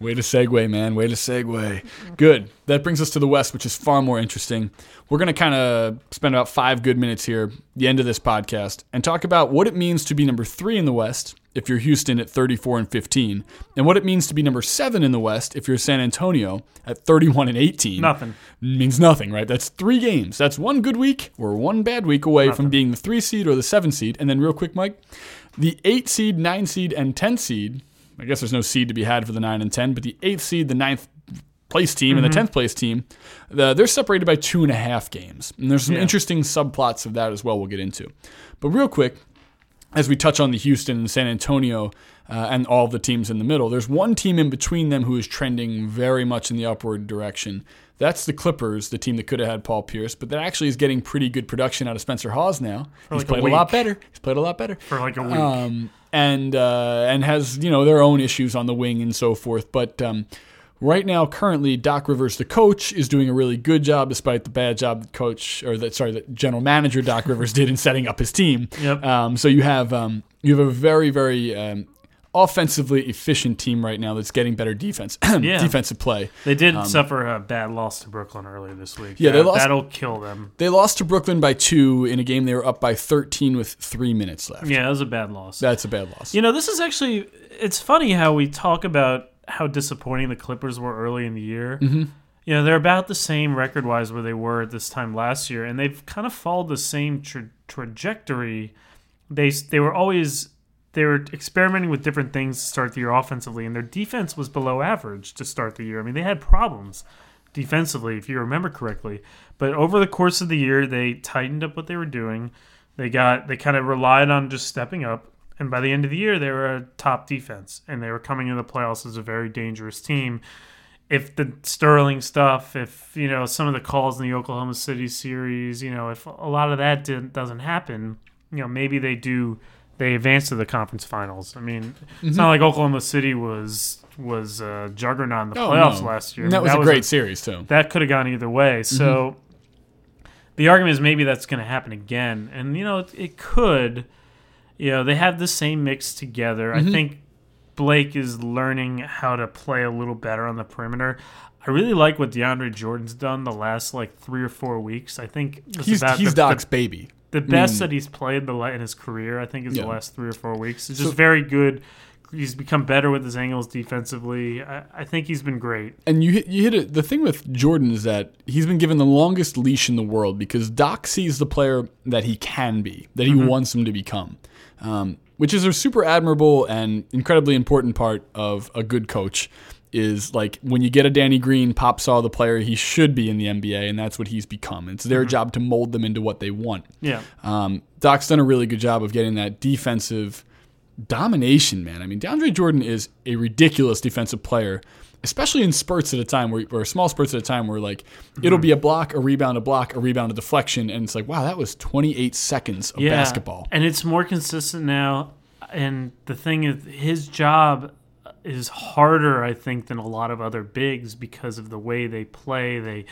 Way to segue, man. Way to segue. Good. That brings us to the West, which is far more interesting. We're going to kind of spend about five good minutes here, the end of this podcast, and talk about what it means to be number three in the West if you're Houston at 34 and 15, and what it means to be number seven in the West if you're San Antonio at 31 and 18. Nothing. means nothing, right? That's three games. That's one good week or one bad week away from being the three seed or the seven seed. And then, real quick, Mike, the eight seed, nine seed, and 10 seed. I guess there's no seed to be had for the nine and 10, but the eighth seed, the ninth place team, and the mm-hmm. 10th place team, the, they're separated by two and a half games. And there's some Yeah. interesting subplots of that as well we'll get into. But, real quick, as we touch on the Houston and San Antonio uh, and all the teams in the middle, there's one team in between them who is trending very much in the upward direction. That's the Clippers, the team that could have had Paul Pierce, but that actually is getting pretty good production out of Spencer Hawes now. He's like played a, lot better. He's played a lot better. For like a week. Um, and uh, and has you know their own issues on the wing and so forth. But um, right now, currently, Doc Rivers, the coach, is doing a really good job, despite the bad job that coach or that sorry, that general manager Doc Rivers did in setting up his team. Yep. Um, so you have um, you have a very very um, offensively efficient team right now that's getting better defense Yeah. defensive play. they did suffer a bad loss to Brooklyn earlier this week. um, Yeah, they That- lost- That'll kill them. They lost to Brooklyn by two in a game they were up by 13 with three minutes left. Yeah, that was a bad loss. That's a bad loss. You know, this is actually it's funny how we talk about how disappointing the Clippers were early in the year. Mm-hmm. You know, they're about the same record wise where they were at this time last year, and they've kind of followed the same tra- trajectory. They they were always they were experimenting with different things to start the year offensively, and their defense was below average to start the year. I mean, they had problems defensively, if you remember correctly. But over the course of the year, they tightened up what they were doing. They got they kind of relied on just stepping up, and by the end of the year, they were a top defense, and they were coming into the playoffs as a very dangerous team. If the Sterling stuff, if you know some of the calls in the Oklahoma City series, you know, if a lot of that didn't, doesn't happen, you know, maybe they do. They advance to the conference finals. I mean, it's mm-hmm. not like Oklahoma City was was a juggernaut in the Oh, playoffs no. last year. And I that mean, was a great series too. that could have gone either way. Mm-hmm. So the argument is maybe that's going to happen again, and you know it, it could. You know they have the same mix together. I mm-hmm. think Blake is learning how to play a little better on the perimeter. I really like what DeAndre Jordan's done the last like three or four weeks. I think He's about he's the, Doc's the, baby. the best mean- that he's played the in his career. I think is Yeah. the last three or four weeks. It's So- just very good. He's become better with his angles defensively. I, I think he's been great. And you hit, you hit it. The thing with Jordan is that he's been given the longest leash in the world because Doc sees the player that he can be, that he wants him to become, um, which is a super admirable and incredibly important part of a good coach. Is like when you get a Danny Green, Pop saw the player he should be in the NBA, and that's what he's become. It's their job to mold them into what they want. Yeah. Um, Doc's done a really good job of getting that defensive domination, man. I mean, DeAndre Jordan is a ridiculous defensive player, especially in spurts at a time where, or small spurts at a time where like it'll be a block, a rebound, a block, a rebound, a deflection, and it's like, wow, that was 28 seconds of basketball. And it's more consistent now. And the thing is, his job is harder, I think, than a lot of other bigs because of the way they play. They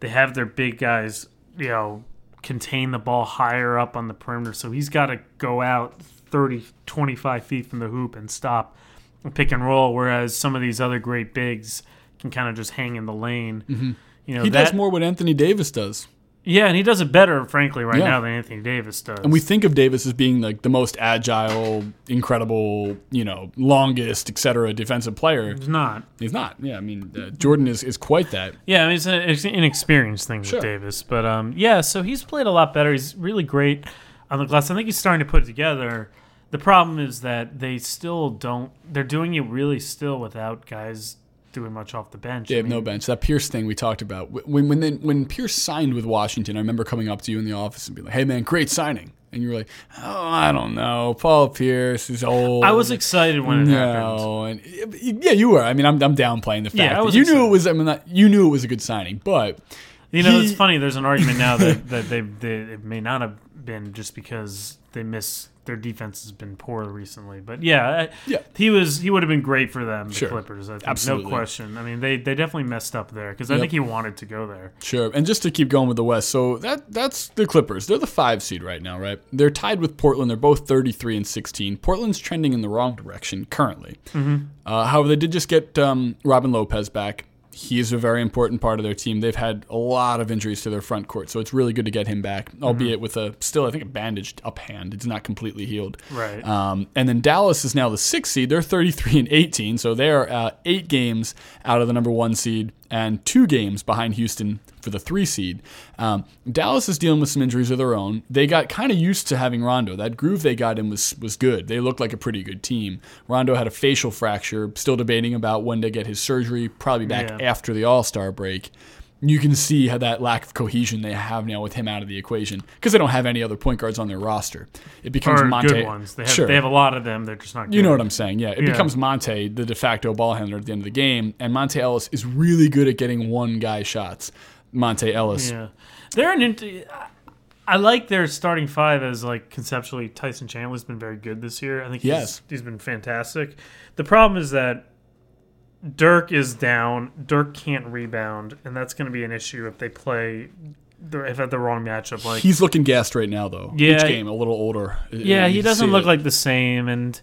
they have their big guys, you know, contain the ball higher up on the perimeter. So he's got to go out 30, 25 feet from the hoop and stop and pick and roll. Whereas some of these other great bigs can kind of just hang in the lane. You know, Mm-hmm. He that, does more what Anthony Davis does. Yeah, and he does it better, frankly, right Yeah. now than Anthony Davis does. And we think of Davis as being like the most agile, incredible, you know, longest, et cetera, defensive player. He's not. He's not. Yeah, I mean, uh, Jordan is, is quite that. Yeah, I mean, it's, a, it's an inexperienced thing Sure. with Davis, but um, yeah. So he's played a lot better. He's really great on the glass. I think he's starting to put it together. The problem is that they still don't. They're doing it really still without guys doing much off the bench. They I have no bench. That Pierce thing we talked about. When when they, when Pierce signed with Washington, I remember coming up to you in the office and being like, "Hey man, great signing," and you were like, "Oh, I don't know, Paul Pierce is old." I was excited when it happened. no, and yeah, you were. I mean, I'm, I'm downplaying the fact Yeah, I that you knew it was. I mean, not, you knew it was a good signing, but You know, he- it's funny. There's an argument now that, that they, they it may not have been just because they miss their defense has been poor recently. But yeah, Yeah. he was he would have been great for them, the Sure. Clippers. I think, Absolutely. no question. I mean, they they definitely messed up there because I think he wanted to go there. Sure. And just to keep going with the West, so that that's the Clippers. They're the five seed right now, right? They're tied with Portland. They're both 33 and 16. Portland's trending in the wrong direction currently. Uh, however, they did just get um, Robin Lopez back. He is a very important part of their team. They've had a lot of injuries to their front court, so it's really good to get him back, albeit with a still, I think, a bandaged up hand. It's not completely healed. Right. Um, and then Dallas is now the sixth seed. They're 33 and 18, so they are uh, eight games out of the number one seed and two games behind Houston for the three seed. Um, Dallas is dealing with some injuries of their own. They got kind of used to having Rondo. That groove they got in was was good. They looked like a pretty good team. Rondo had a facial fracture. Still debating about when to get his surgery. Probably back Yeah. after the All Star break. You can see how that lack of cohesion they have now with him out of the equation because they don't have any other point guards on their roster. It becomes Or Monta. good ones. They have Sure. they have a lot of them. They're just not. Good. You know what I'm saying? Yeah, it Yeah. becomes Monta, the de facto ball handler at the end of the game, and Monta Ellis is really good at getting one guy shots. Monta Ellis. Yeah, they're an. Int- I like their starting five as like conceptually. Tyson Chandler's been very good this year. I think he's, Yes. he's been fantastic. The problem is that Dirk is down. Dirk can't rebound, and that's going to be an issue if they play. the- If at the wrong matchup, like He's looking gassed right now, though. Yeah. Each game a little older. yeah, he doesn't look it. like the same, and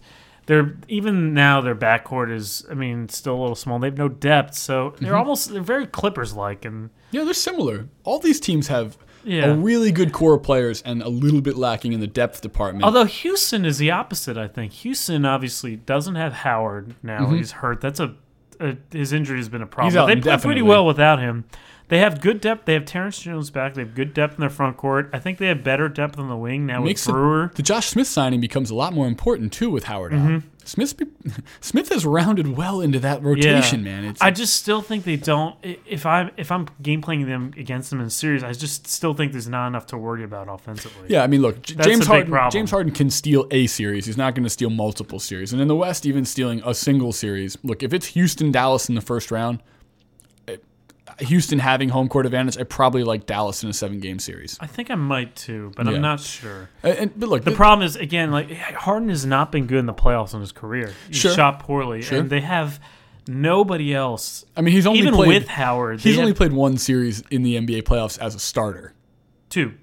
they're even now their backcourt is. I mean, still a little small. They have no depth, so they're Mm-hmm. almost they're very Clippers like, and Yeah, they're similar. All these teams have Yeah. a really good core of players and a little bit lacking in the depth department. Although Houston is the opposite, I think Houston obviously doesn't have Howard now. He's hurt. That's a, a his injury has been a problem. Mm-hmm. They play pretty well without him. They have good depth. They have Terrence Jones back. They have good depth in their front court. I think they have better depth on the wing now Makes with it- Brewer. the Josh Smith signing becomes a lot more important too with Howard out. Mm-hmm. Smith Smith has rounded well into that rotation, man. It's I just still think they don't. If I'm if I'm game playing them against them in series, I just still think there's not enough to worry about offensively. Yeah, I mean, look, J- James Harden. James Harden can steal a series. He's not going to steal multiple series. And in the West, even stealing a single series. Look, if it's Houston Dallas in the first round, Houston having home court advantage, I probably like Dallas in a seven game series. I think I might too, but Yeah. I'm not sure. And, and- but look, The problem is again, like Harden has not been good in the playoffs in his career. He Sure. shot poorly, Sure. and they have nobody else. I mean, he's only Even played, with Howard, He's only have played one series in the NBA playoffs as a starter. two.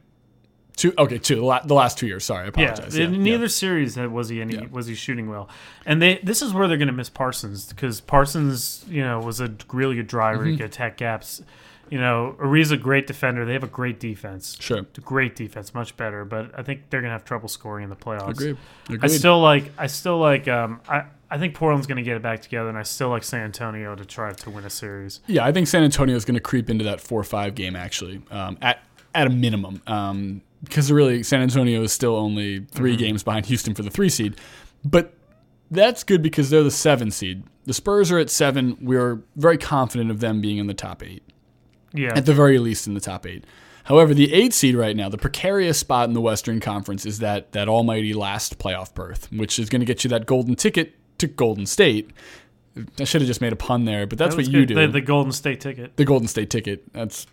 Two. Okay, two. The, la- the last two years. Sorry, I Yeah, apologize. in yeah. neither series had- was he any Yeah. was he shooting well, and they this is where they're going to miss Parsons because Parsons you know was a really good driver, Mm-hmm. could attack gaps. You know, Ariza a great defender. They have a great defense, Sure. great defense, much better. But I think they're going to have trouble scoring in the playoffs. Agreed. I still like I still like um I. I think Portland's going to get it back together, and I still like San Antonio to try to win a series. Yeah, I think San Antonio is going to creep into that four five game actually, um, at at a minimum, um, because really San Antonio is still only 3 mm-hmm. games behind Houston for the three seed, but that's good because they're the seven seed. The Spurs are at seven. We're very confident of them being in the top eight, Yeah, at the very least in the top eight. However, the eight seed right now, the precarious spot in the Western Conference is that that almighty last playoff berth, which is going to get you that golden ticket to Golden State. I should have just made a pun there, but that's That what you good. do. The, the Golden State ticket. the Golden State ticket. That's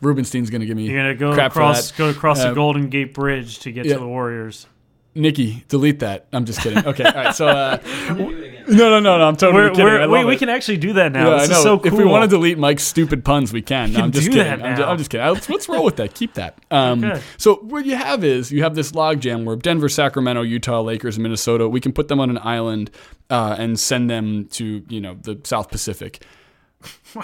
Rubenstein's going to give me You're gonna go crap across go across Uh, the Golden Gate Bridge to get yeah. to the Warriors. Nikki, delete that. I'm just kidding. Okay, all right. So, uh, no, no, no, no. I'm totally We're, kidding. we're, we, we can actually do that now. Yeah, this I know. is so cool. If we want to delete Mike's stupid puns, we can. No, can I'm just do kidding. that I'm, ju- now. I'm just kidding. Let's, let's roll with that. Keep that. Um, Okay. So what you have is you have this logjam where Denver, Sacramento, Utah, Lakers, Minnesota. We can put them on an island uh, and send them to you know the South Pacific.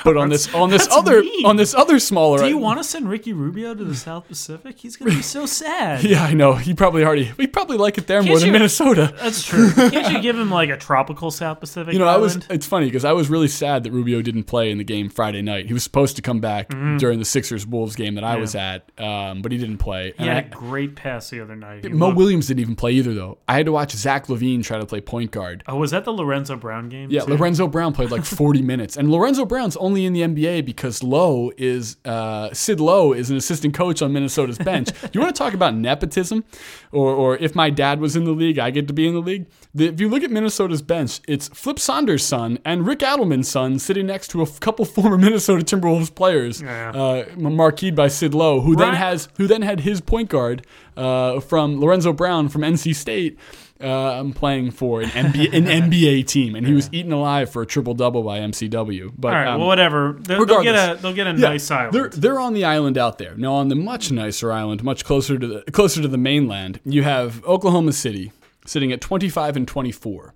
But on this on this that's other mean. on this other smaller, do you want to send Ricky Rubio to the South Pacific? He's gonna be so sad. Yeah, I know. He probably already. We probably like it there more Can't than you- Minnesota. That's true. Can't you give him like a tropical South Pacific You know, I was. It's funny because I was really sad that Rubio didn't play in the game Friday night. He was supposed to come back Mm-hmm. during the Sixers Wolves game that I was at, um, but he didn't play. he And had I- a great pass the other night. He Mo looked- Williams didn't even play either, though. I had to watch Zach LaVine try to play point guard. oh, was that the Lorenzo Brown game? Yeah, too? Lorenzo Brown played like 40 minutes, and Lorenzo Brown's only in the NBA because Lowe is uh, Sid Lowe is an assistant coach on Minnesota's bench. you want to talk about nepotism, or or if my dad was in the league, I get to be in the league. The, if you look at Minnesota's bench, it's Flip Saunders' son and Rick Adelman's son sitting next to a f- couple former Minnesota Timberwolves players, Yeah. uh, marqueed by Sid Lowe, who then has who then had his point guard uh, from Lorenzo Brown from NC State. Uh, I'm playing for an NBA, an NBA team, and he was eaten alive for a triple double by MCW. But All right. um, well, whatever. They'll, they'll get a they'll get a yeah, nice island. They're they're on the island out there. Now on the much nicer island, much closer to the closer to the mainland, you have Oklahoma City sitting at 25 and 24.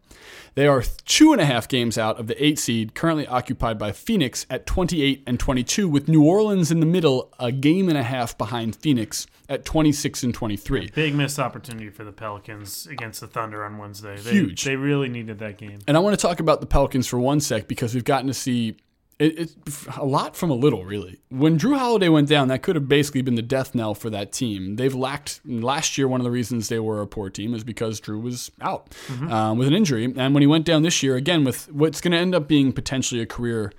They are two and a half games out of the eight seed, currently occupied by Phoenix at 28 and 22, with New Orleans in the middle, a game and a half behind Phoenix at 26 and 23. Big missed opportunity for the Pelicans against the Thunder on Wednesday. They, Huge. They really needed that game. And I want to talk about the Pelicans for one sec because we've gotten to see it, it, a lot from a little, really. When Jrue Holiday went down, that could have basically been the death knell for that team. They've lacked last year. One of the reasons they were a poor team is because Jrue was out uh, with an injury, and when he went down this year, again with what's going to end up being potentially a career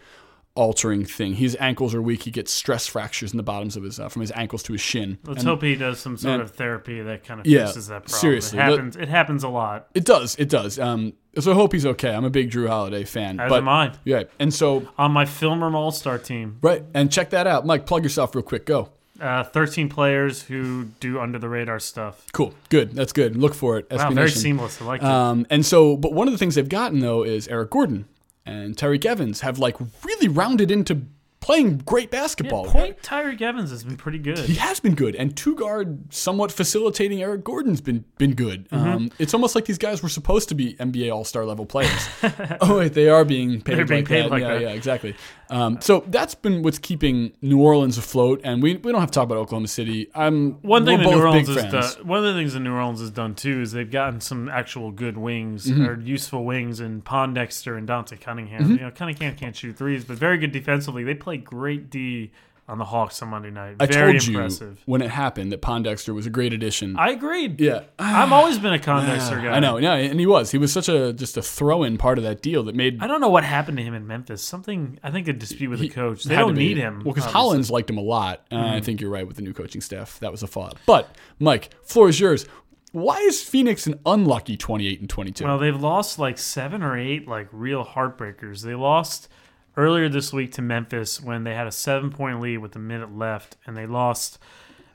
altering thing. His ankles are weak. He gets stress fractures in the bottoms of his uh, from his ankles to his shin. Let's And- hope he does some sort of therapy that kind of Yeah, fixes that problem. seriously, it let- happens. It happens a lot. It does. It does. Um, so I hope he's okay. I'm a big Jrue Holiday fan. As but, am I. Yeah, and so On my film Filmer All Star team, right, and check that out, Mike. Plug yourself real quick. Go. uh, 13 players who do under the radar stuff. Cool. Good. That's good. Look for it. Wow, very Nation. seamless. I like it. Um, and so, but one of the things they've gotten though is Eric Gordon and Tyreke Evans have like really rounded into playing great Yeah, basketball. point Tyreke Evans has been pretty good. He has been good, and two guard, somewhat facilitating Eric Gordon's been been good. Mm-hmm. Um, it's almost like these guys were supposed to be NBA All Star level players. oh wait, they are being paid. They're being like paid that. like yeah, that. yeah, exactly. Um, so that's been what's keeping New Orleans afloat, and we, we don't have to talk about Oklahoma City. I'm One thing New Orleans done, one of the things that New Orleans has done too is they've gotten some actual good wings Mm-hmm. or useful wings in Pondexter and Dante Cunningham. You know, Cunningham can't shoot threes, but very good defensively. They play great D on the Hawks on Monday night. I Very told impressive. you when it happened that Pondexter was a great addition. I agreed. yeah, I've always been a Pondexter guy. I know. Yeah, and he was. He was such a just a throw-in part of that deal that made. I don't know what happened to him in Memphis. Something I think a dispute with the coach. They don't need him. Well, because. Hollins liked him a lot. And Mm-hmm. I think you're right with the new coaching staff. That was a fallout. But Mike, floor is yours. Why is Phoenix an unlucky 28 and 22? Well, they've lost like seven or eight like real heartbreakers. They lost earlier this week to Memphis when they had a seven point lead with a minute left, and they lost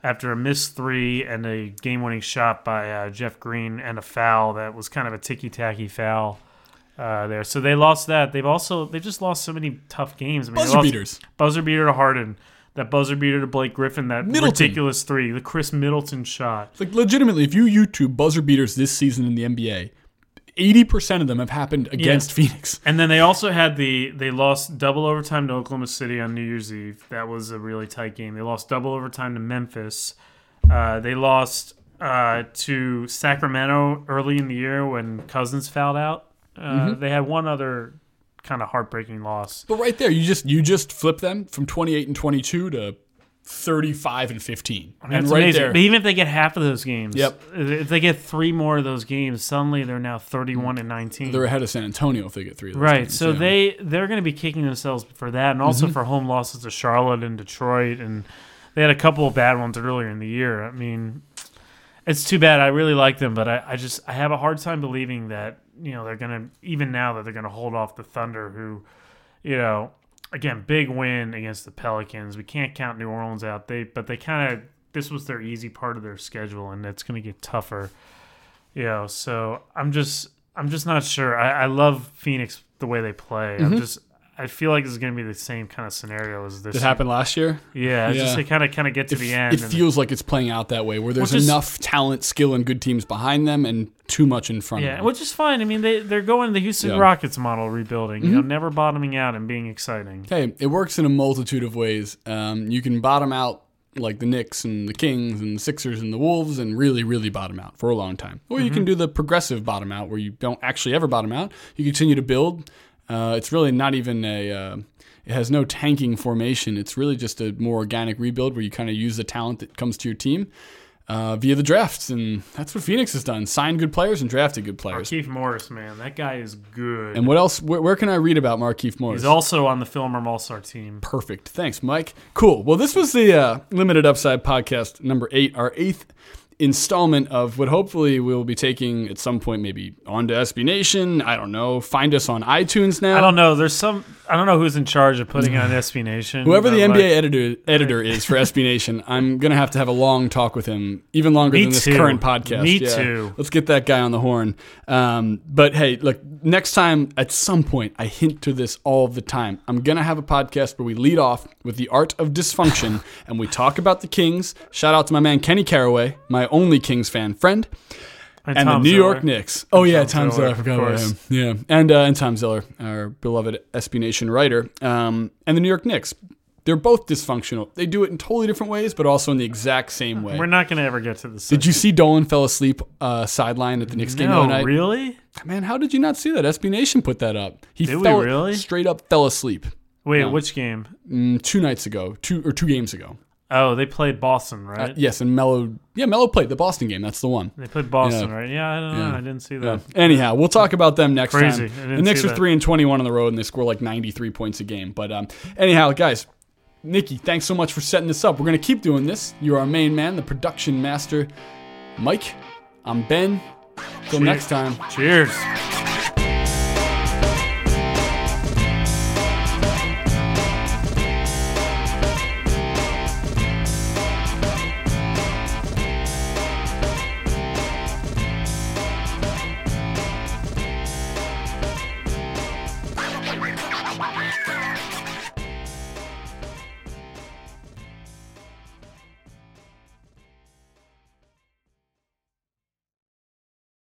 after a missed three and a game winning shot by uh, Jeff Green and a foul that was kind of a ticky tacky foul. Uh, there, so they lost that. They've also they've just lost so many tough games. I mean, Buzzer beaters. buzzer beater to Harden. that buzzer beater to Blake Griffin, that Middleton. ridiculous three, the Khris Middleton shot. Like legitimately, if you YouTube buzzer beaters this season in the NBA, eighty percent of them have happened against Phoenix. And then they also had the they lost double overtime to Oklahoma City on New Year's Eve. That was a really tight game. They lost double overtime to Memphis. Uh, they lost uh, to Sacramento early in the year when Cousins fouled out. Uh, Mm-hmm. They had one other kind of heartbreaking loss. But right there, you just you just flip them from twenty eight and twenty two to thirty five and fifteen, and That's right amazing. there, But even if they get half of those games, Yep. if they get three more of those games, suddenly they're now thirty-one and nineteen. they're ahead of San Antonio if they get three. Of those Right, games, so yeah. they they're going to be kicking themselves for that, and also Mm-hmm. for home losses to Charlotte and Detroit, and they had a couple of bad ones earlier in the year. I mean, it's too bad. I really like them, but I, I just I have a hard time believing that you know they're going to even now that they're going to hold off the Thunder, who you know again big win against the Pelicans. We can't count New Orleans out. They but they kind of this was their easy part of their schedule, and it's going to get tougher. You know, so I'm just I'm just not sure. I, I love Phoenix the way they play. Mm-hmm. I'm just I feel like this is going to be the same kind of scenario as this. It happened last year. Yeah, it's just Yeah. they kind of kind of get to It, the end. it feels like it's playing out that way, where there's is- enough talent, skill, and good teams behind them, and too much in front of yeah, them. which is fine. I mean, they they're going the Houston Yeah. Mm-hmm. Rockets model rebuilding. You know, never bottoming out and being exciting. Hey, it works in a multitude of ways. Um, you can bottom out like the Knicks and the Kings and the Sixers and the Wolves and really, really bottom out for a long time. Or you can do the progressive bottom out where you don't actually ever bottom out. You continue to build. Uh, it's really not even a. Uh, it has no tanking formation. It's really just a more organic rebuild where you kind of use the talent that comes to your team uh, via the drafts, and that's what Phoenix has done: signed good players and drafted good players. Keith Morris, man, that guy is good. And what else? Where, where can I read about Markieff Morris? He's also on the Filmer All Star team. Perfect. Thanks, Mike. Cool. Well, this was the uh, Limited Upside podcast number eight, our eighth installment of what hopefully we'll be taking at some point, maybe onto SB Nation. I don't know. Find us on iTunes now. I don't know. There's some. I don't know who's in charge of putting on SB Nation. Whoever the NBA like, editor editor is for SB Nation, I'm gonna have to have a long talk with him, even longer than this too. current podcast. Me Yeah. too. Let's get that guy on the horn. Um, but hey, look, next time at some point, I hint to this all the time. I'm gonna have a podcast where we lead off with the art of dysfunction, and we talk about the Kings. Shout out to my man Kenny Caraway, my only Kings fan friend and Tom the New. York Knicks. Oh yeah, Tom Tom. I forgot about him. Yeah, and uh, and Tom Ziller, our beloved SB Nation writer, um, and the New York Knicks. They're both dysfunctional. They do it in totally different ways, but also in the exact same way. We're not going to ever get to this. Did you see Dolan fell asleep uh, sideline at the Knicks game the other night? really? Man, how did you not see that? SB Nation put that up. He Did we fell really? straight up fell asleep Wait, No. which game? mm, two nights ago, two or two games ago. Oh, they played Boston, right? Yes, and Melo, yeah, Melo played the Boston game. That's the one. They played Boston, Yeah. right? Yeah, I don't know. Yeah. I didn't see Yeah. that. Anyhow, we'll talk about them next Crazy. Time. The Knicks are that. three and twenty-one on the road, and they score like ninety-three points a game. But um, anyhow, guys, Nikki, thanks so much for setting this up. We're gonna keep doing this. You're our main man, the production master, Mike. I'm Ben. Till next time. Cheers.